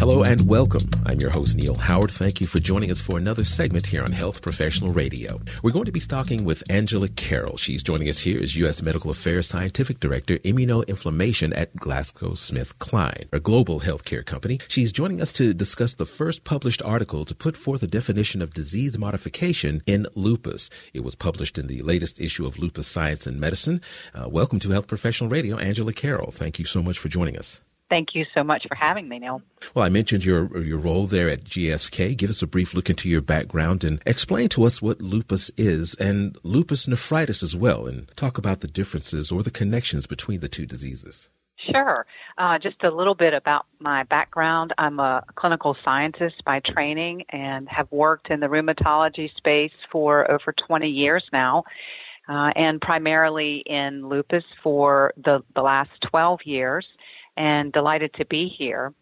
Hello and welcome. I'm your host, Neil Howard. Thank you for joining us for another segment here on Health Professional Radio. We're going to be talking with Angela Carroll. She's joining us here as U.S. Medical Affairs Scientific Director, Immunoinflammation at GlaxoSmithKline, a global healthcare company. She's joining us to discuss the first published article to put forth a definition of disease modification in lupus. It was published in the latest issue of Lupus Science and Medicine. Uh, welcome to Health Professional Radio, Angela Carroll. Thank you so much for joining us. Thank you so much for having me, Neil. Well, I mentioned your your role there at GSK. Give us a brief look into your background and explain to us what lupus is and lupus nephritis as well, and talk about the differences or the connections between the two diseases. Sure. Uh, just a little bit about my background. I'm a clinical scientist by training and have worked in the rheumatology space for over 20 years now. Uh, and primarily in lupus for the, the last 12 years and delighted to be here.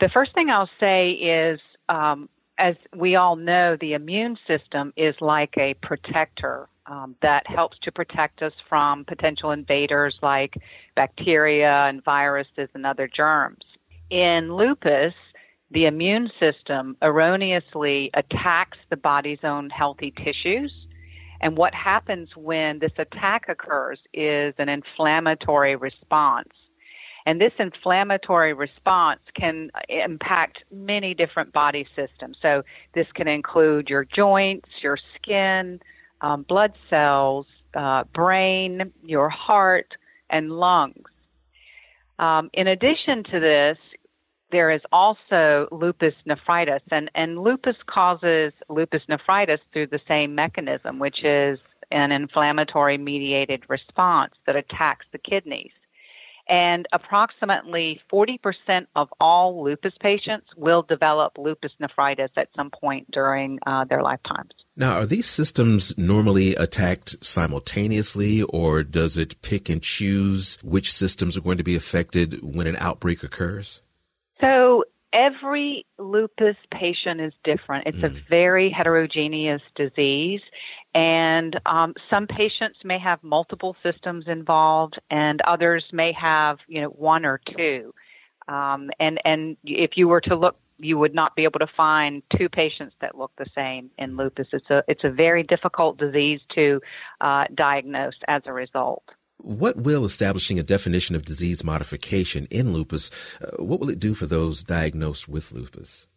The first thing I'll say is, um, as we all know, the immune system is like a protector um, that helps to protect us from potential invaders like bacteria and viruses and other germs. In lupus, the immune system erroneously attacks the body's own healthy tissues. And what happens when this attack occurs is an inflammatory response. And this inflammatory response can impact many different body systems. So this can include your joints, your skin, um, blood cells, uh, brain, your heart, and lungs. Um, in addition to this, there is also lupus nephritis, and, and lupus causes lupus nephritis through the same mechanism, which is an inflammatory mediated response that attacks the kidneys and approximately 40% of all lupus patients will develop lupus nephritis at some point during uh, their lifetimes. Now, are these systems normally attacked simultaneously, or does it pick and choose which systems are going to be affected when an outbreak occurs? So, every lupus patient is different. It's mm. a very heterogeneous disease, and um, some patients may have multiple systems involved, and others may have, you know, one or two. Um, and and if you were to look, you would not be able to find two patients that look the same in lupus. It's a it's a very difficult disease to uh, diagnose as a result. What will establishing a definition of disease modification in lupus? Uh, what will it do for those diagnosed with lupus?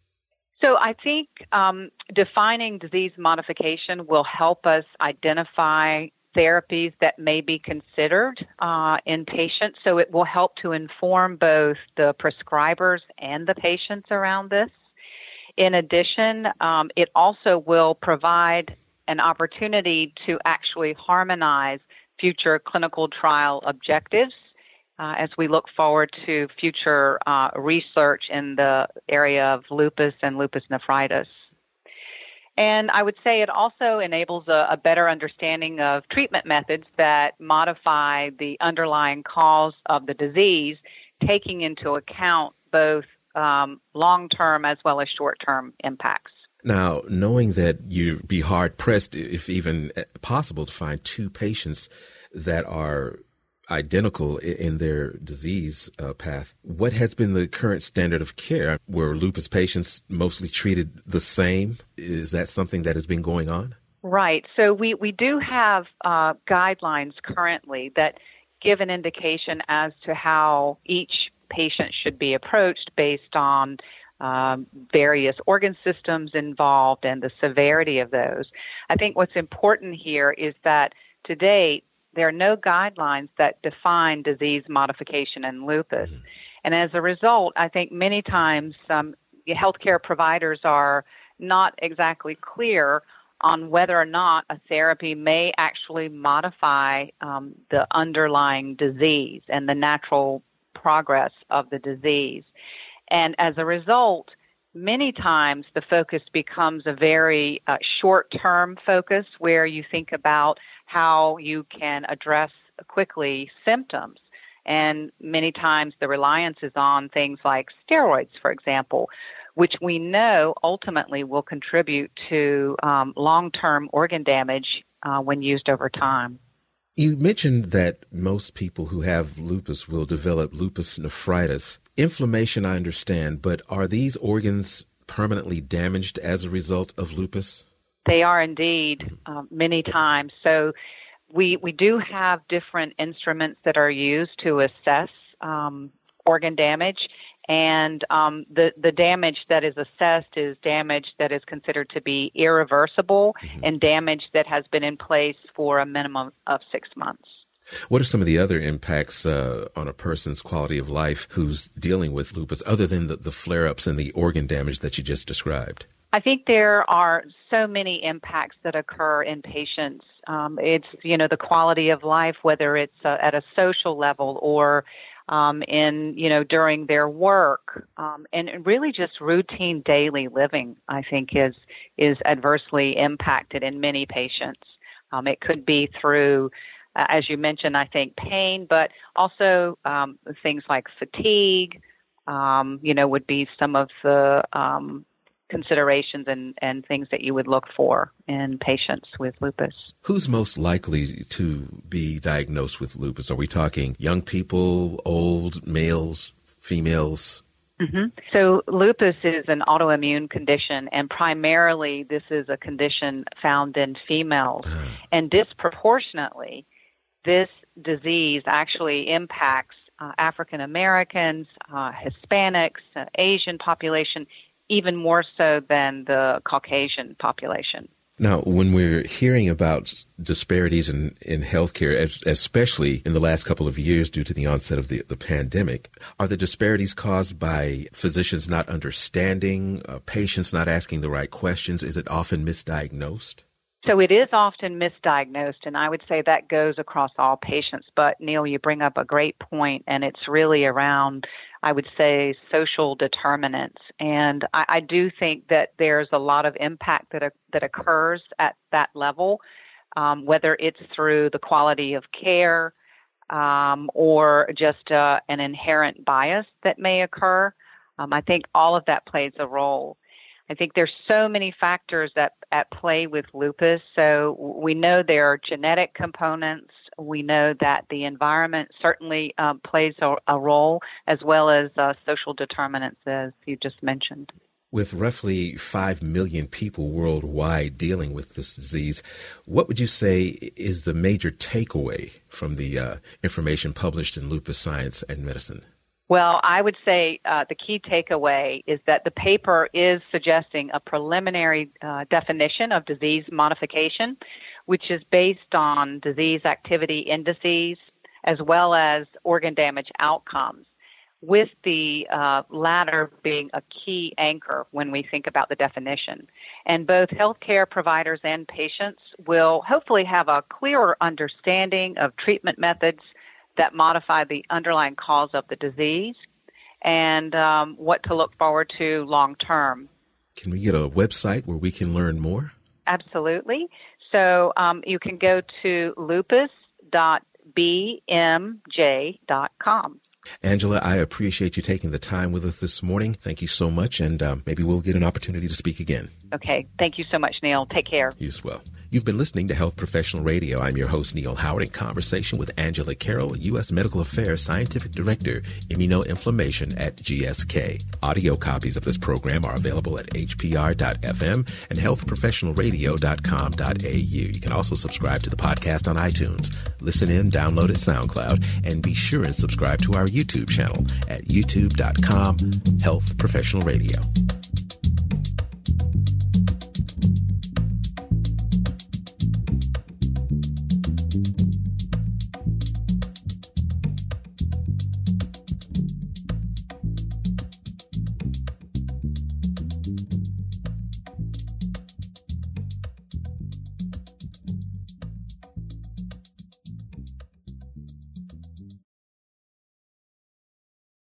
So I think um, defining disease modification will help us identify therapies that may be considered uh, in patients. So it will help to inform both the prescribers and the patients around this. In addition, um, it also will provide an opportunity to actually harmonize future clinical trial objectives uh, as we look forward to future uh, research in the area of lupus and lupus nephritis. And I would say it also enables a, a, better understanding of treatment methods that modify the underlying cause of the disease, taking into account both um, long term as well as short term impacts. Now, knowing that you'd be hard pressed, if even possible, to find two patients that are identical in their disease uh, path. What has been the current standard of care? Were lupus patients mostly treated the same? Is that something that has been going on? Right. So we, we do have uh, guidelines currently that give an indication as to how each patient should be approached based on um, various organ systems involved and the severity of those. I think what's important here is that to date, there are no guidelines that define disease modification in lupus. Mm-hmm. And as a result, I think many times um, healthcare providers are not exactly clear on whether or not a therapy may actually modify um, the underlying disease and the natural progress of the disease. And as a result, many times the focus becomes a very uh, short term focus where you think about how you can address quickly symptoms. And many times the reliance is on things like steroids, for example, which we know ultimately will contribute to um, long term organ damage uh, when used over time. You mentioned that most people who have lupus will develop lupus nephritis. Inflammation, I understand, but are these organs permanently damaged as a result of lupus? They are indeed, uh, many times. So we we do have different instruments that are used to assess um, organ damage, and um, the the damage that is assessed is damage that is considered to be irreversible mm-hmm. and damage that has been in place for a minimum of six months. What are some of the other impacts uh, on a person's quality of life who's dealing with lupus, other than the, the flare ups and the organ damage that you just described? I think there are so many impacts that occur in patients. Um, it's you know the quality of life, whether it's uh, at a social level or um, in you know during their work, um, and really just routine daily living. I think is is adversely impacted in many patients. Um, it could be through, uh, as you mentioned, I think pain, but also um, things like fatigue. Um, you know, would be some of the um, considerations and, and things that you would look for in patients with lupus. Who's most likely to be diagnosed with lupus? Are we talking young people, old, males, females? Mm-hmm. So, lupus is an autoimmune condition, and primarily this is a condition found in females. Uh. And disproportionately, this disease actually impacts uh, African Americans, uh, Hispanics, uh, Asian population, even more so than the Caucasian population. Now, when we're hearing about disparities in, in healthcare, especially in the last couple of years due to the onset of the, the pandemic, are the disparities caused by physicians not understanding, uh, patients not asking the right questions? Is it often misdiagnosed? So it is often misdiagnosed, and I would say that goes across all patients. But Neil, you bring up a great point, and it's really around, I would say, social determinants. And I, I do think that there's a lot of impact that that occurs at that level, um, whether it's through the quality of care um, or just uh, an inherent bias that may occur. Um, I think all of that plays a role. I think there's so many factors that at play with lupus. So we know there are genetic components. We know that the environment certainly um, plays a, a, role, as well as uh, social determinants, as you just mentioned. With roughly 5 million people worldwide dealing with this disease, what would you say is the major takeaway from the uh, information published in Lupus Science and Medicine? Well, I would say uh, the key takeaway is that the paper is suggesting a preliminary uh, definition of disease modification, which is based on disease activity indices as well as organ damage outcomes, with the uh, latter being a key anchor when we think about the definition. And both healthcare providers and patients will hopefully have a clearer understanding of treatment methods that modify the underlying cause of the disease and um, what to look forward to long term. Can we get a website where we can learn more? Absolutely. So um, you can go to lupus.bmj.com. Angela, I appreciate you taking the time with us this morning. Thank you so much, and um, maybe we'll get an opportunity to speak again. Okay. Thank you so much, Neil. Take care. You as well. You've been listening to Health Professional Radio. I'm your host, Neil Howard, in conversation with Angela Carroll, U.S. Medical Affairs Scientific Director, Immunoinflammation at GSK. Audio copies of this program are available at hpr.fm and healthprofessionalradio.com.au. You can also subscribe to the podcast on iTunes. Listen in, download at SoundCloud, and be sure and subscribe to our YouTube channel at youtube.com Health Professional Radio.